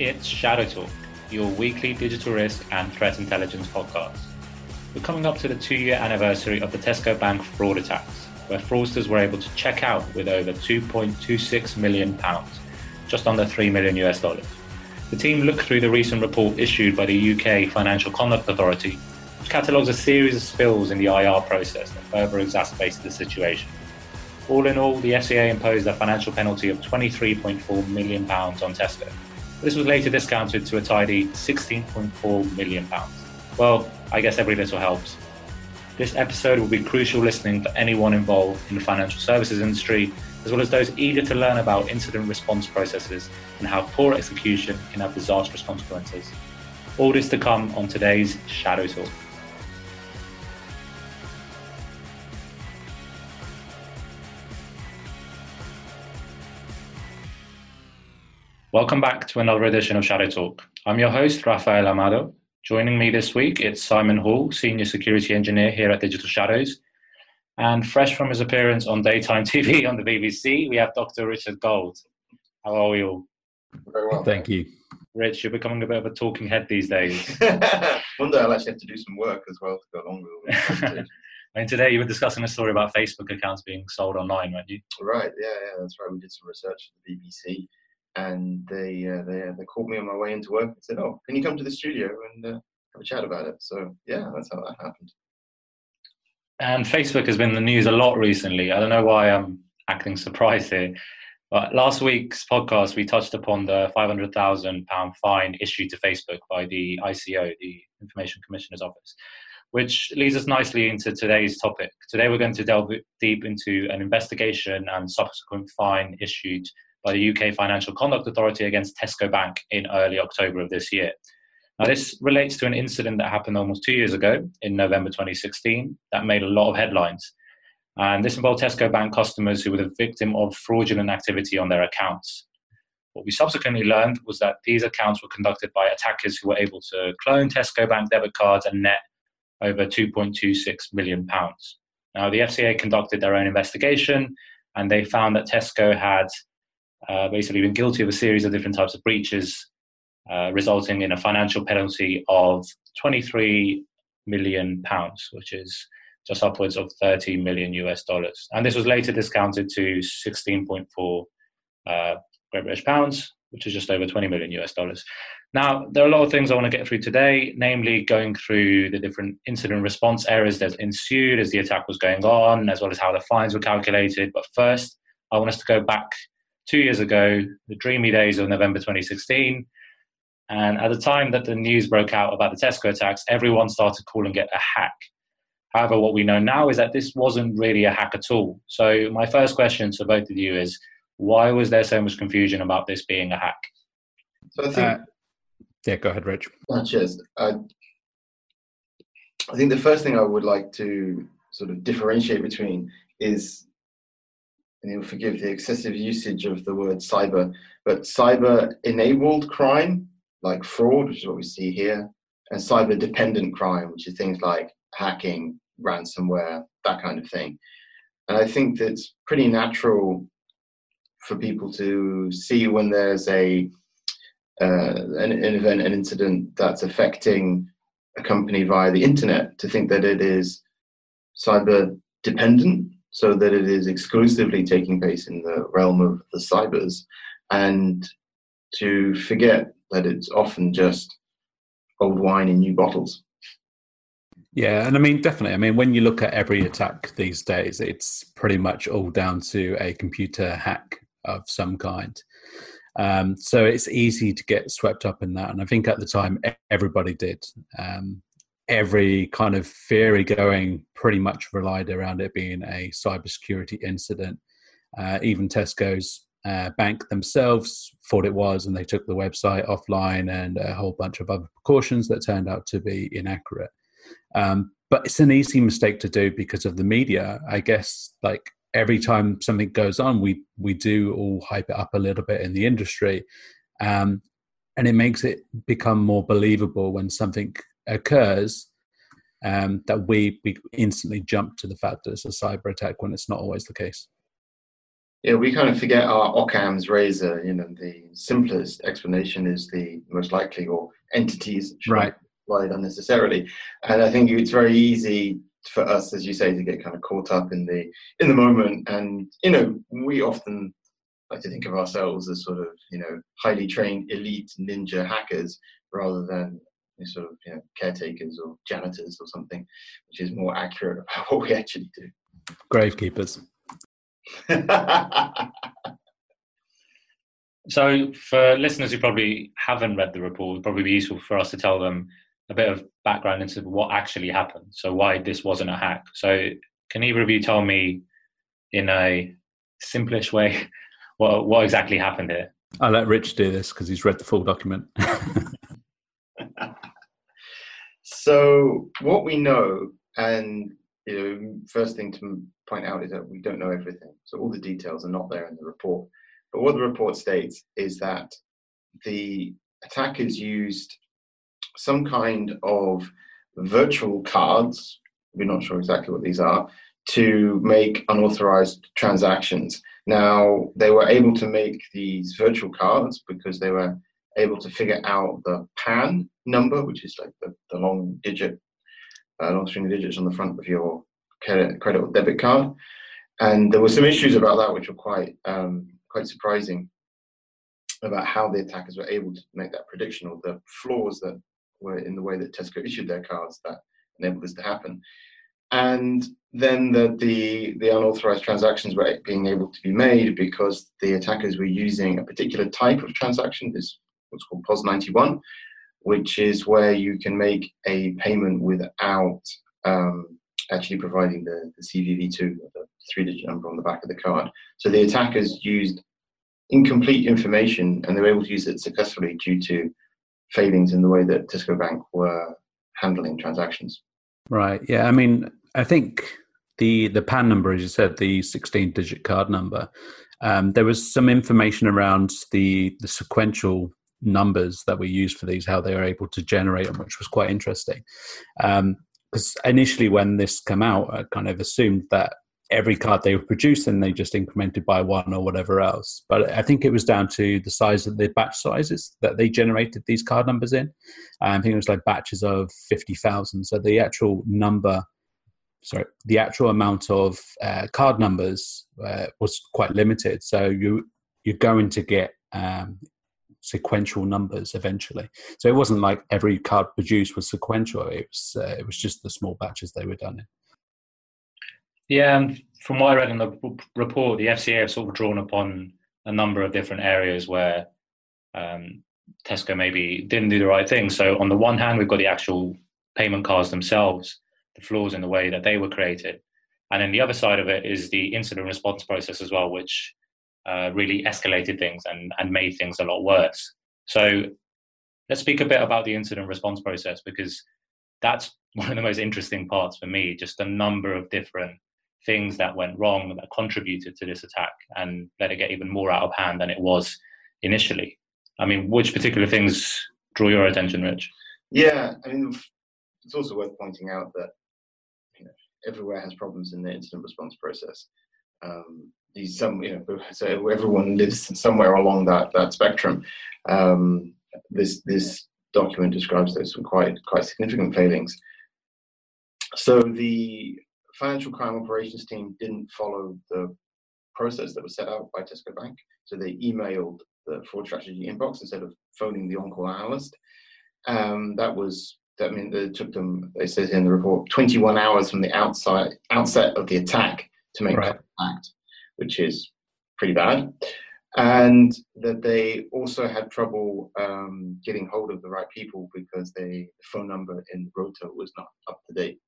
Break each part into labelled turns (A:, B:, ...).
A: It's Shadow Talk, your weekly digital risk and threat intelligence podcast. We're coming up to the two year anniversary of the Tesco Bank fraud attacks, where fraudsters were able to check out with over 2.26 million pounds, just under 3 million US dollars. The team looked through the recent report issued by the UK Financial Conduct Authority, which catalogues a series of spills in the IR process that further exacerbated the situation. All in all, the FCA imposed a financial penalty of £23.4 million on Tesco. This was later discounted to a tidy £16.4 million. Well, I guess every little helps. This episode will be crucial listening for anyone involved in the financial services industry, as well as those eager to learn about incident response processes and how poor execution can have disastrous consequences. All this to come on today's Shadow Talk. Welcome back to another edition of Shadow Talk. I'm your host, Rafael Amado. Joining me this week, it's Simon Hall, Senior Security Engineer here at Digital Shadows. And fresh from his appearance on daytime TV on the BBC, we have Dr. Richard Gold. How are we all?
B: Very well.
C: Thank you.
A: Rich, you're becoming a bit of a talking head these days.
B: One day I'll actually have to do some work as well to go along with all this.
A: I mean, today you were discussing a story about Facebook accounts being sold online, weren't you?
B: right, yeah, yeah, that's right. We did some research at the BBC and they, uh, they, they called me on my way into work and said, oh, can you come to the studio and uh, have a chat about it? So, yeah, that's how that happened.
A: And Facebook has been in the news a lot recently. I don't know why I'm acting surprised here. But last week's podcast, we touched upon the £500,000 fine issued to Facebook by the ICO, the Information Commissioner's Office, which leads us nicely into today's topic. Today, we're going to delve deep into an investigation and subsequent fine issued by the UK Financial Conduct Authority against Tesco Bank in early October of this year. Now, this relates to an incident that happened almost two years ago in November 2016 that made a lot of headlines. And this involved Tesco Bank customers who were the victim of fraudulent activity on their accounts. What we subsequently learned was that these accounts were conducted by attackers who were able to clone Tesco Bank debit cards and net over 2.26 million pounds. Now, the FCA conducted their own investigation and they found that Tesco had uh, basically been guilty of a series of different types of breaches, uh, resulting in a financial penalty of 23 million pounds, which is just upwards of 30 million US dollars. And this was later discounted to 16.4 uh, Great British pounds, which is just over 20 million US dollars. Now, there are a lot of things I want to get through today, namely going through the different incident response errors that ensued as the attack was going on, as well as how the fines were calculated. But first, I want us to go back two years ago, the dreamy days of November 2016. And at the time that the news broke out about the Tesco attacks, everyone started calling it a hack. However, what we know now is that this wasn't really a hack at all. So, my first question to both of you is why was there so much confusion about this being a hack?
B: So I think,
C: Uh, yeah, go ahead, Rich.
B: oh, cheers. Uh, I think the first thing I would like to sort of differentiate between is, and you'll forgive the excessive usage of the word cyber, but cyber enabled crime, like fraud, which is what we see here, and cyber dependent crime, which is things like hacking, ransomware, that kind of thing. And I think that's pretty natural for people to see when there's a uh, an, an event, an incident that's affecting a company via the internet, to think that it is cyber dependent, so that it is exclusively taking place in the realm of the cybers, and to forget that it's often just old wine in new bottles.
C: Yeah, and I mean, definitely. I mean, when you look at every attack these days, it's pretty much all down to a computer hack of some kind. Um, so it's easy to get swept up in that. And I think at the time, everybody did. Um, every kind of theory going pretty much relied around it being a cybersecurity incident. Uh, even Tesco's uh, bank themselves thought it was, and they took the website offline and a whole bunch of other precautions that turned out to be inaccurate. Um, but it's an easy mistake to do because of the media. I guess like every time something goes on, we we do all hype it up a little bit in the industry, um, and it makes it become more believable when something occurs. Um, that we we instantly jump to the fact that it's a cyber attack when it's not always the case.
B: Yeah, we kind of forget our Occam's razor. You know, the simplest explanation is the most likely, or entities
C: right
B: applied unnecessarily. And I think it's very easy for us, as you say, to get kind of caught up in the in the moment. And you know, we often like to think of ourselves as sort of you know highly trained elite ninja hackers rather than sort of you know, caretakers or janitors or something, which is more accurate about what we actually do.
C: Gravekeepers.
A: so, for listeners who probably haven't read the report, it'd probably be useful for us to tell them a bit of background into what actually happened. So, why this wasn't a hack. So, can either of you tell me in a simplish way what, what exactly happened here?
C: I'll let Rich do this because he's read the full document.
B: So, what we know, and you know, first thing to point out is that we don't know everything. So all the details are not there in the report. But what the report states is that the attackers used some kind of virtual cards, we're not sure exactly what these are, to make unauthorized transactions. Now, they were able to make these virtual cards because they were able to figure out the PAN number, which is like the, the long digit, uh, long string of digits on the front of your credit, credit or debit card. And there were some issues about that which were quite um, quite surprising about how the attackers were able to make that prediction or the flaws that were in the way that Tesco issued their cards that enabled this to happen. And then the, the, the unauthorized transactions were being able to be made because the attackers were using a particular type of transaction, this what's called POS 91, which is where you can make a payment without um, actually providing the, the CVV2, the three digit number on the back of the card. So the attackers used incomplete information and they were able to use it successfully due to failings in the way that Tesco Bank were handling transactions.
C: Right. Yeah. I mean, I think the the PAN number, as you said, the 16 digit card number, um, there was some information around the the sequential numbers that we used for these, how they were able to generate them, which was quite interesting. Um, because initially when this came out, I kind of assumed that every card they were producing they just incremented by one or whatever else. But I think it was down to the size of the batch sizes that they generated these card numbers in. I think it was like batches of fifty thousand. So the actual number, sorry, the actual amount of uh, card numbers uh, was quite limited. So you you're going to get um, sequential numbers eventually. So it wasn't like every card produced was sequential. It was uh, it was just the small batches they were done in.
A: Yeah, and from what I read in the report, the FCA have sort of drawn upon a number of different areas where um, Tesco maybe didn't do the right thing. So on the one hand, we've got the actual payment cards themselves, the flaws in the way that they were created. And then the other side of it is the incident response process as well, which uh, really escalated things and, and made things a lot worse. So let's speak a bit about the incident response process because that's one of the most interesting parts for me. Just a number of different things that went wrong that contributed to this attack and let it get even more out of hand than it was initially. I mean, which particular things draw your attention, Rich?
B: Yeah, I mean, it's also worth pointing out that you know, everywhere has problems in the incident response process. Um, some you know so everyone lives somewhere along that that spectrum. Um, this this document describes those some quite quite significant failings. So the financial crime operations team didn't follow the process that was set out by Tesco Bank. So they emailed the fraud strategy inbox instead of phoning the on-call analyst. Um, that was that mean it took them. They said in the report 21 hours from the outside outset of the attack to make right. contact which is pretty bad. And that they also had trouble um, getting hold of the right people because they, the phone number in the rota was not up to date.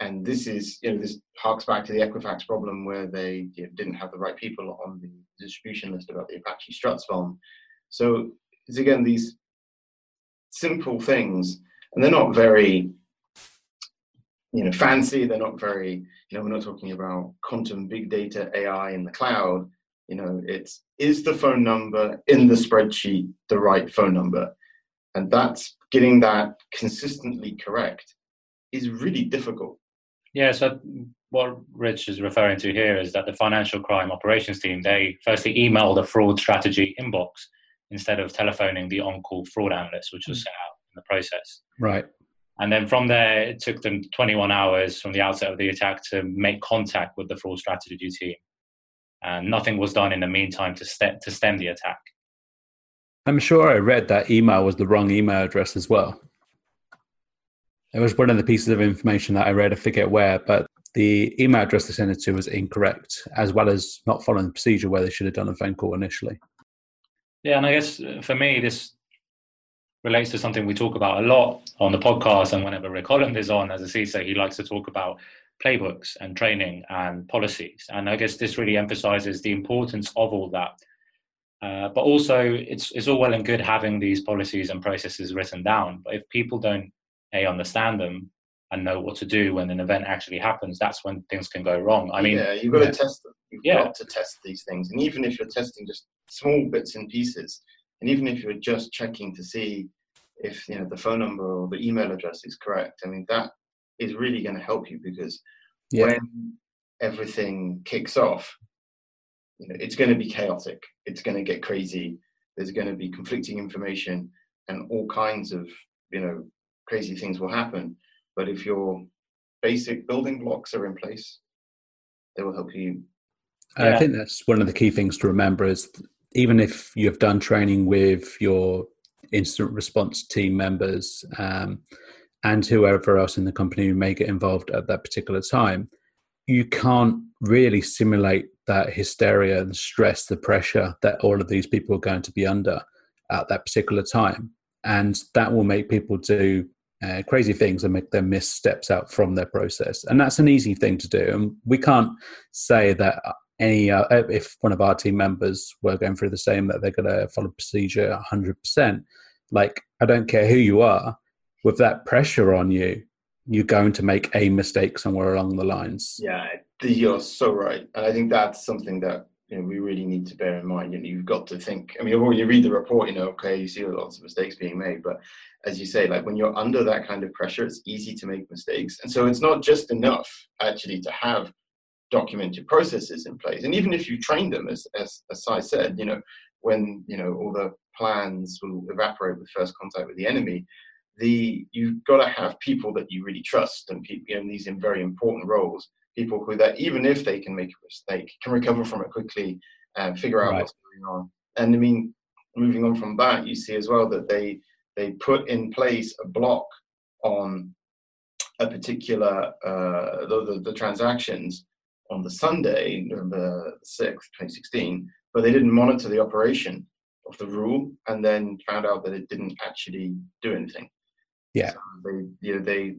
B: And this is, you know, this harks back to the Equifax problem where they you know, didn't have the right people on the distribution list about the Apache Struts phone. So it's again these simple things, and they're not very you know fancy they're not very you know we're not talking about quantum big data ai in the cloud you know it's is the phone number in the spreadsheet the right phone number and that's getting that consistently correct is really difficult
A: Yeah, so what Rich is referring to here is that the financial crime operations team they firstly email the fraud strategy inbox instead of telephoning the on-call fraud analyst, which was hmm. set out in the process.
C: Right.
A: And then from there, it took them 21 hours from the outset of the attack to make contact with the fraud strategy team. And nothing was done in the meantime to, st- to stem the attack.
C: I'm sure I read that email was the wrong email address as well. It was one of the pieces of information that I read, I forget where, but the email address they sent it to was incorrect, as well as not following the procedure where they should have done a phone call initially.
A: Yeah, and I guess uh, for me, this relates to something we talk about a lot on the podcast. And whenever Rick Holland is on as a CISO, he likes to talk about playbooks and training and policies. And I guess this really emphasizes the importance of all that. Uh, but also, it's, it's all well and good having these policies and processes written down. But if people don't a understand them and know what to do when an event actually happens, that's when things can go wrong. I mean,
B: yeah, you've got yeah. to test them. You've yeah. got to test these things, and even if you're testing just small bits and pieces, and even if you're just checking to see if you know the phone number or the email address is correct, I mean that is really going to help you because yeah. when everything kicks off, you know it's going to be chaotic. It's going to get crazy. There's going to be conflicting information and all kinds of you know crazy things will happen. But if your basic building blocks are in place, they will help you.
C: Yeah. I think that's one of the key things to remember is even if you've done training with your incident response team members um, and whoever else in the company who may get involved at that particular time, you can't really simulate that hysteria, the stress, the pressure that all of these people are going to be under at that particular time. And that will make people do uh, crazy things and make them miss steps out from their process. And that's an easy thing to do. And we can't say that any uh, if one of our team members were going through the same that they're going to follow procedure 100%. Like I don't care who you are, with that pressure on you, you're going to make a mistake somewhere along the lines.
B: Yeah, you're so right, and I think that's something that you know, we really need to bear in mind. You know, you've got to think. I mean, when you read the report, you know, okay, you see lots of mistakes being made, but as you say, like when you're under that kind of pressure, it's easy to make mistakes. And so it's not just enough actually to have documented processes in place. And even if you train them, as as, as I said, you know, when you know all the plans will evaporate with first contact with the enemy, the you've got to have people that you really trust and people in these in very important roles people who that even if they can make a mistake can recover from it quickly and figure out right. what's going on and i mean moving on from that you see as well that they they put in place a block on a particular uh, the, the, the transactions on the sunday november 6th 2016 but they didn't monitor the operation of the rule and then found out that it didn't actually do anything.
C: Yeah.
B: So they you know they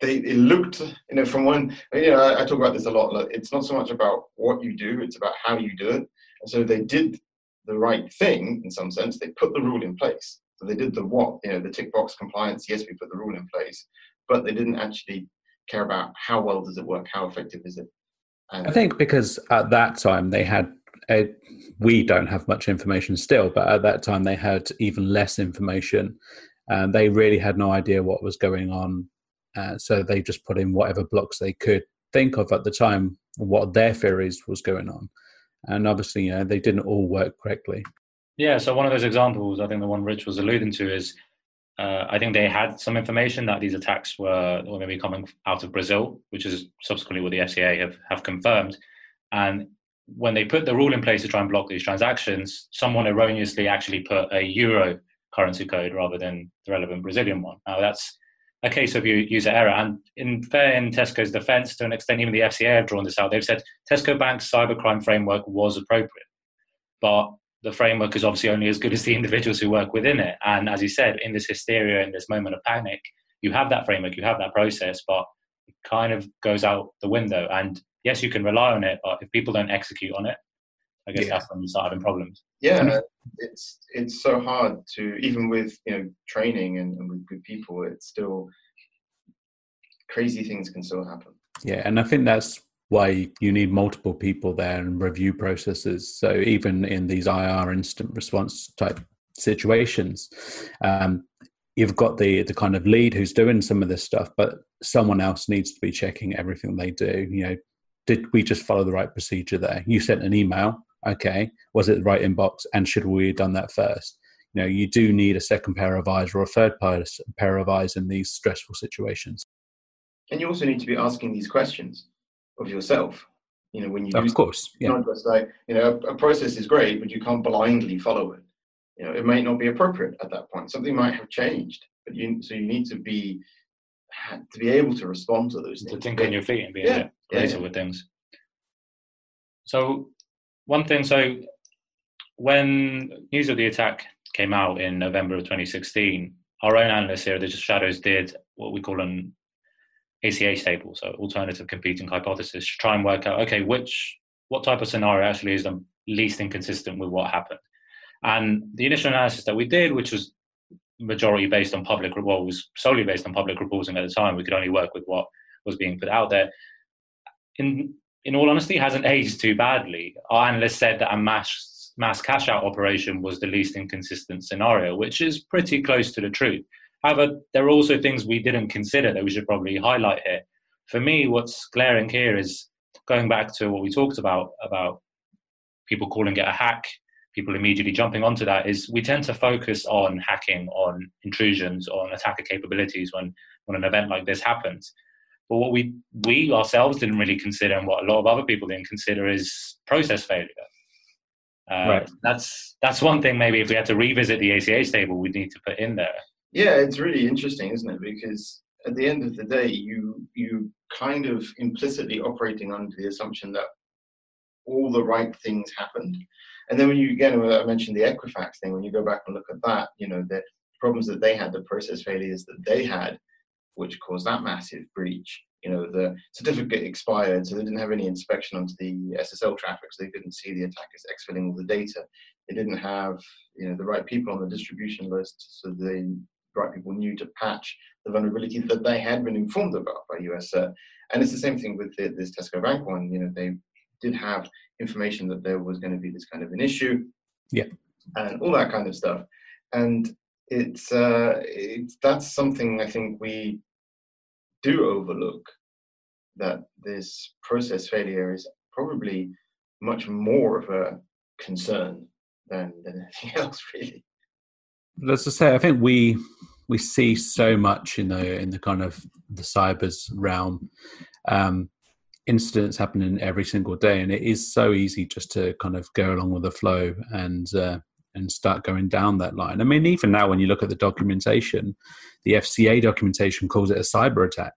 B: they it looked you know from one you know I, I, talk about this a lot like, it's not so much about what you do it's about how you do it. And so they did the right thing in some sense they put the rule in place. So they did the what you know the tick box compliance yes we put the rule in place but they didn't actually care about how well does it work how effective is it
C: and, i think because at that time they had a, we don't have much information still but at that time they had even less information and they really had no idea what was going on uh, so they just put in whatever blocks they could think of at the time, what their theories was going on. And obviously, you know, they didn't all work correctly.
A: Yeah, so one of those examples, I think the one Rich was alluding to is uh, I think they had some information that these attacks were, were going to be coming out of Brazil, which is subsequently what the FCA have, have confirmed. And when they put the rule in place to try and block these transactions, someone erroneously actually put a euro currency code rather than the relevant Brazilian one. Now that's a case of user error. And in fair in Tesco's defense, to an extent, even the FCA have drawn this out. They've said Tesco Bank's cybercrime framework was appropriate, but the framework is obviously only as good as the individuals who work within it. And as you said, in this hysteria, in this moment of panic, you have that framework, you have that process, but it kind of goes out the window. And yes, you can rely on it, but if people don't execute on it, I guess yeah. that's when you start having problems.
B: Yeah, it's it's so hard to even with you know training and, and with good people, it's still crazy things can still happen.
C: Yeah, and I think that's why you need multiple people there and review processes. So even in these IR incident response type situations, um, you've got the the kind of lead who's doing some of this stuff, but someone else needs to be checking everything they do. You know, did we just follow the right procedure there? You sent an email, okay, was it the right inbox, and should we have done that first? You know, you do need a second pair of eyes or a third pair of eyes in these stressful situations.
B: And you also need to be asking these questions of yourself. You know, when you
C: of course, yeah.
B: not just like you know, a, a process is great, but you can't blindly follow it you know it might not be appropriate at that point something might have changed but you so you need to be to be able to respond to those
A: to think on your feet and be yeah, creative yeah. with things so one thing so when news of the attack came out in november of 2016 our own analysts here the shadows did what we call an ACH stable, so alternative competing hypothesis to try and work out okay which what type of scenario actually is the least inconsistent with what happened and the initial analysis that we did, which was majority based on public, well, was solely based on public reporting at the time. We could only work with what was being put out there. In in all honesty, hasn't aged too badly. Our analyst said that a mass mass cash out operation was the least inconsistent scenario, which is pretty close to the truth. However, there are also things we didn't consider that we should probably highlight here. For me, what's glaring here is going back to what we talked about about people calling it a hack people immediately jumping onto that is we tend to focus on hacking, on intrusions, on attacker capabilities when, when an event like this happens. But what we we ourselves didn't really consider, and what a lot of other people didn't consider, is process failure. Uh, right. That's that's one thing. Maybe if we had to revisit the ACH table, we'd need to put in there.
B: Yeah, it's really interesting, isn't it? Because at the end of the day, you you kind of implicitly operating under the assumption that all the right things happened. And then when you again, I mentioned the Equifax thing. When you go back and look at that, you know the problems that they had, the process failures that they had, which caused that massive breach. You know the certificate expired, so they didn't have any inspection onto the SSL traffic, so they couldn't see the attackers exfilling all the data. They didn't have you know the right people on the distribution list, so the right people knew to patch the vulnerability that they had been informed about by US. Uh, and it's the same thing with the, this Tesco Bank one. You know they did have information that there was going to be this kind of an issue,
C: yeah,
B: and all that kind of stuff. And it's uh, it's that's something I think we do overlook that this process failure is probably much more of a concern than, than anything else, really.
C: As I say, I think we we see so much in the in the kind of the cybers realm. Um, incidents happening every single day, and it is so easy just to kind of go along with the flow and uh, and start going down that line. I mean, even now when you look at the documentation, the FCA documentation calls it a cyber attack.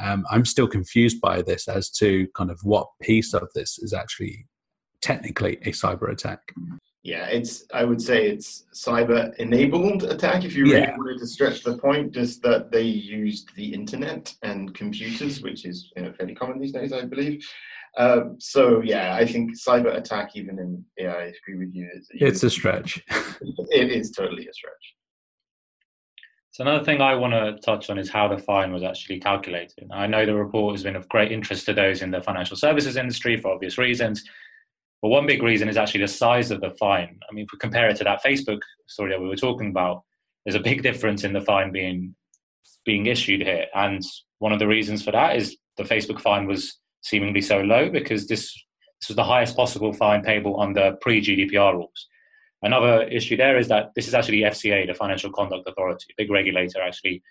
C: Um, I'm still confused by this as to kind of what piece of this is actually technically a cyber attack
B: yeah, it's I would say it's cyber enabled attack if you really yeah. wanted to stretch the point, just that they used the internet and computers, which is you know, fairly common these days, I believe. Um, so yeah, I think cyber attack, even in yeah, I agree with you.
C: It's, it's a stretch.
B: it is totally a stretch.
A: So another thing I want to touch on is how the fine was actually calculated. I know the report has been of great interest to those in the financial services industry for obvious reasons, but one big reason is actually the size of the fine. I mean, if we compare it to that Facebook story that we were talking about, there's a big difference in the fine being being issued here. And one of the reasons for that is the Facebook fine was seemingly so low because this this was the highest possible fine payable under pre-GDPR rules. Another issue there is that this is actually FCA, the Financial Conduct Authority, a big regulator, actually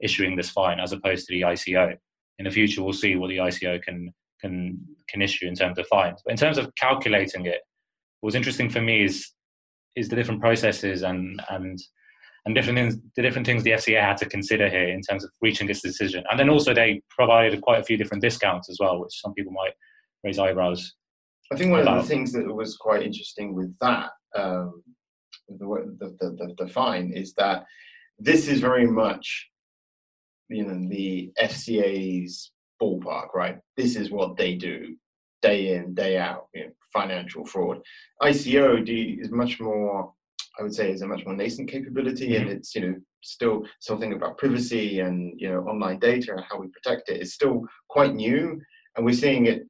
A: issuing this fine as opposed to the ICO. In the future, we'll see what the ICO can can can issue in terms of fines. But in terms of calculating it, what was interesting for me is is the different processes and and and different things, the different things the FCA had to consider here in terms of reaching this decision. And then also they provided quite a few different discounts as well, which some people might raise eyebrows.
B: I think one about. of the things that was quite interesting with that, um, the, the, the, the fine, is that this is very much, you know, the FCA's ballpark, right? This is what they do day in, day out, you know, financial fraud. ICO is much more, I would say, is a much more nascent capability, mm-hmm. and it's you know still something about privacy and you know online data and how we protect it is still quite new, and we're seeing it,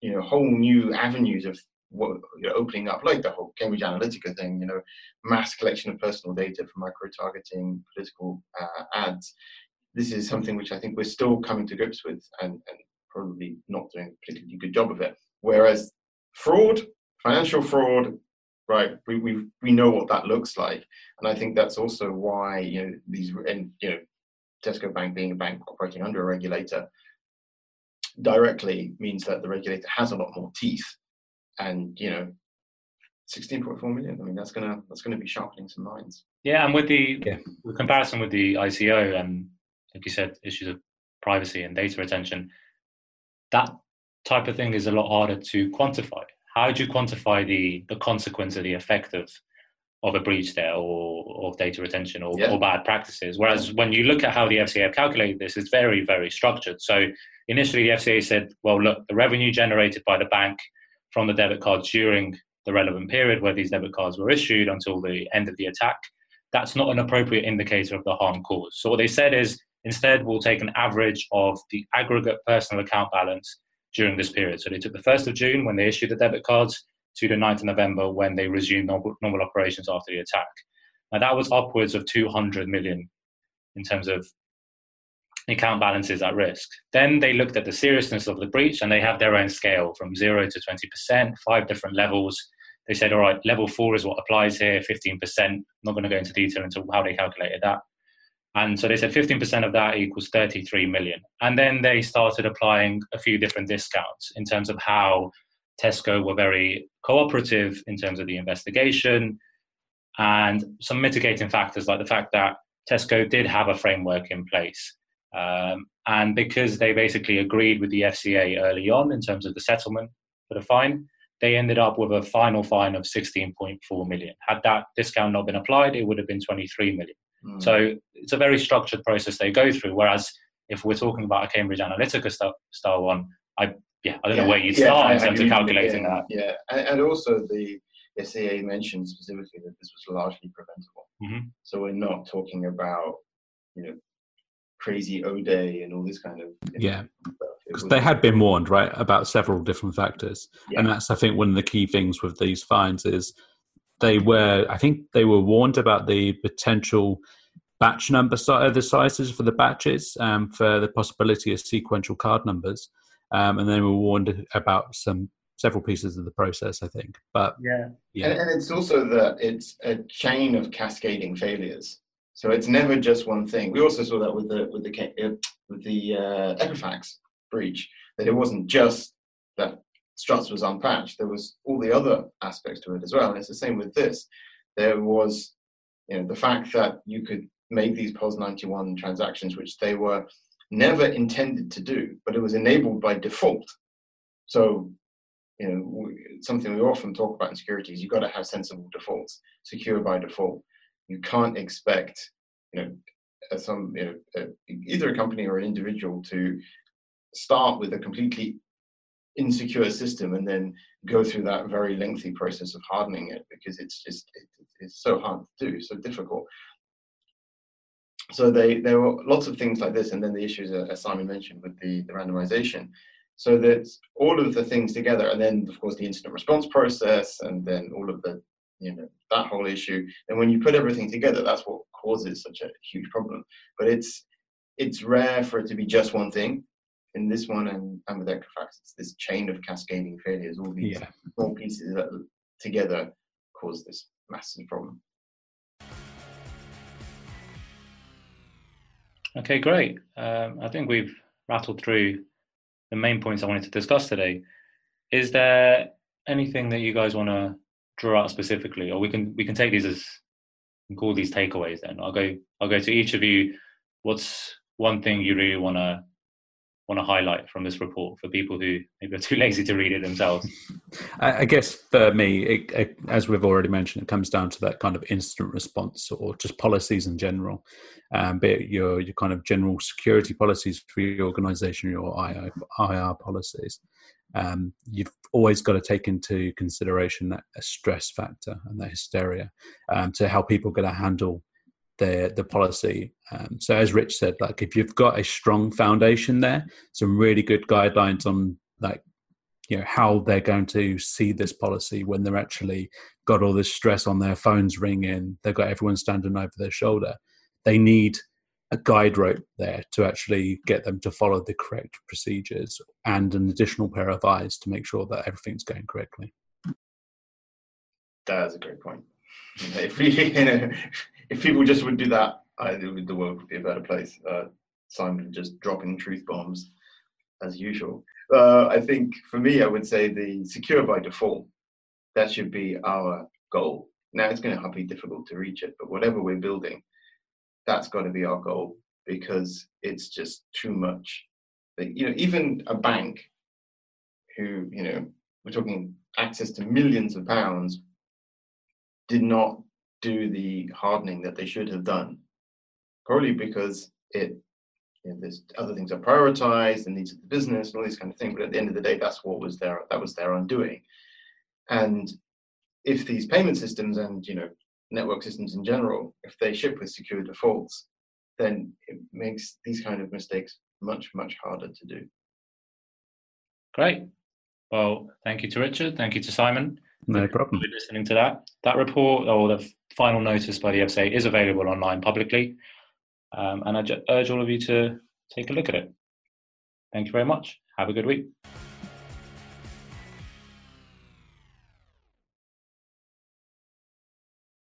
B: you know, whole new avenues of what, you know, opening up, like the whole Cambridge Analytica thing, you know, mass collection of personal data for micro-targeting political uh, ads. This is something which I think we're still coming to grips with and, and probably not doing a particularly good job of it. Whereas fraud, financial fraud, right, we, we, we know what that looks like. And I think that's also why, you know, these, and, you know, Tesco Bank being a bank operating under a regulator directly means that the regulator has a lot more teeth. And, you know, 16.4 million, I mean, that's going to, that's going to be sharpening some minds.
A: Yeah. And with the, yeah. the comparison with the ICO and, um, like you said, issues of privacy and data retention, that type of thing is a lot harder to quantify. How do you quantify the the consequence or the effect of of a breach there or, or data retention or, yeah. or, bad practices? Whereas when you look at how the FCA have calculated this, it's very, very structured. So initially the FCA said, well, look, the revenue generated by the bank from the debit cards during the relevant period where these debit cards were issued until the end of the attack, that's not an appropriate indicator of the harm caused. So what they said is instead we'll take an average of the aggregate personal account balance during this period. So they took the 1st of June when they issued the debit cards to the 9th of November when they resumed normal, normal operations after the attack. Now that was upwards of 200 million in terms of account balances at risk. Then they looked at the seriousness of the breach and they have their own scale from 0 to 20%, five different levels. They said, all right, level four is what applies here, 15%. I'm not going to go into detail into how they calculated that. And so they said 15% of that equals 33 million. And then they started applying a few different discounts in terms of how Tesco were very cooperative in terms of the investigation and some mitigating factors like the fact that Tesco did have a framework in place. Um, and because they basically agreed with the FCA early on in terms of the settlement for the fine, they ended up with a final fine of 16.4 million. Had that discount not been applied, it would have been 23 million. Mm. So it's a very structured process they go through. Whereas if we're talking about a Cambridge Analytica style, style one, I yeah, I don't yeah. know where you yeah, start in terms of calculating
B: yeah,
A: that.
B: Yeah, and, and, also the FCA mentioned specifically that this was largely preventable. Mm-hmm. So we're not talking about you know crazy O day and all this kind of
C: yeah. Because they had been warned, right, about several different factors, and that's I think one of the key things with these fines is they were I think they were warned about the potential batch number uh, the sizes for the batches um, for the possibility of sequential card numbers. Um, and then we were warned about some several pieces of the process i think but
B: yeah. Yeah. and, and, it's also that it's a chain of cascading failures. So it's never just one thing. We also saw that with the with the uh, with the uh, equifax breach that it wasn't just that struts was unpatched there was all the other aspects to it as well and it's the same with this there was you know the fact that you could make these POS 91 transactions which they were never intended to do, but it was enabled by default. So, you know, something we often talk about in security is you've got to have sensible defaults, secure by default. You can't expect, you know, some, you know, either a company or an individual to start with a completely insecure system and then go through that very lengthy process of hardening it because it's just it, it's so hard to do so difficult. So they there were lots of things like this and then the issues as simon mentioned with the, the randomization. So that all of the things together and then of course the incident response process and then all of the you know that whole issue. And when you put everything together that's what causes such a huge problem. But it's it's rare for it to be just one thing in this one and, and with equifax it's this chain of cascading failures all these yeah. small pieces that together cause this massive problem
A: Okay, great. Um, I think we've rattled through the main points I wanted to discuss today. Is there anything that you guys want to draw out specifically, or we can we can take these as and call these takeaways? Then I'll go I'll go to each of you. What's one thing you really want to want to highlight from this report for people who maybe are too lazy to read it themselves?
C: I guess for me, it, it, as we've already mentioned, it comes down to that kind of incident response or just policies in general, um, be it your your kind of general security policies for your organisation, your IR, IR policies. Um, you've always got to take into consideration that a stress factor and the hysteria um, to how people get to handle the the policy. Um, so as Rich said, like if you've got a strong foundation there, some really good guidelines on like you know how they're going to see this policy when they're actually got all this stress on their phones ringing they've got everyone standing over their shoulder they need a guide rope there to actually get them to follow the correct procedures and an additional pair of eyes to make sure that everything's going correctly
B: that's a great point if we, you know, if people just would do that I, the world would be a better place uh, simon just dropping truth bombs as usual uh, I think for me, I would say the secure by default. That should be our goal. Now it's going to be difficult to reach it, but whatever we're building, that's got to be our goal because it's just too much. You know, even a bank who, you know, we're talking access to millions of pounds, did not do the hardening that they should have done. Probably because it you know, there's other things are prioritized, the needs of the business, and all these kind of things. But at the end of the day, that's what was their that was their undoing. And if these payment systems and you know network systems in general, if they ship with secure defaults, then it makes these kind of mistakes much much harder to do.
A: Great. Well, thank you to Richard. Thank you to Simon.
C: No problem.
A: Listening to that. That report or the final notice by the FSA is available online publicly. Um, and I urge all of you to take a look at it. Thank you very much. Have a good week.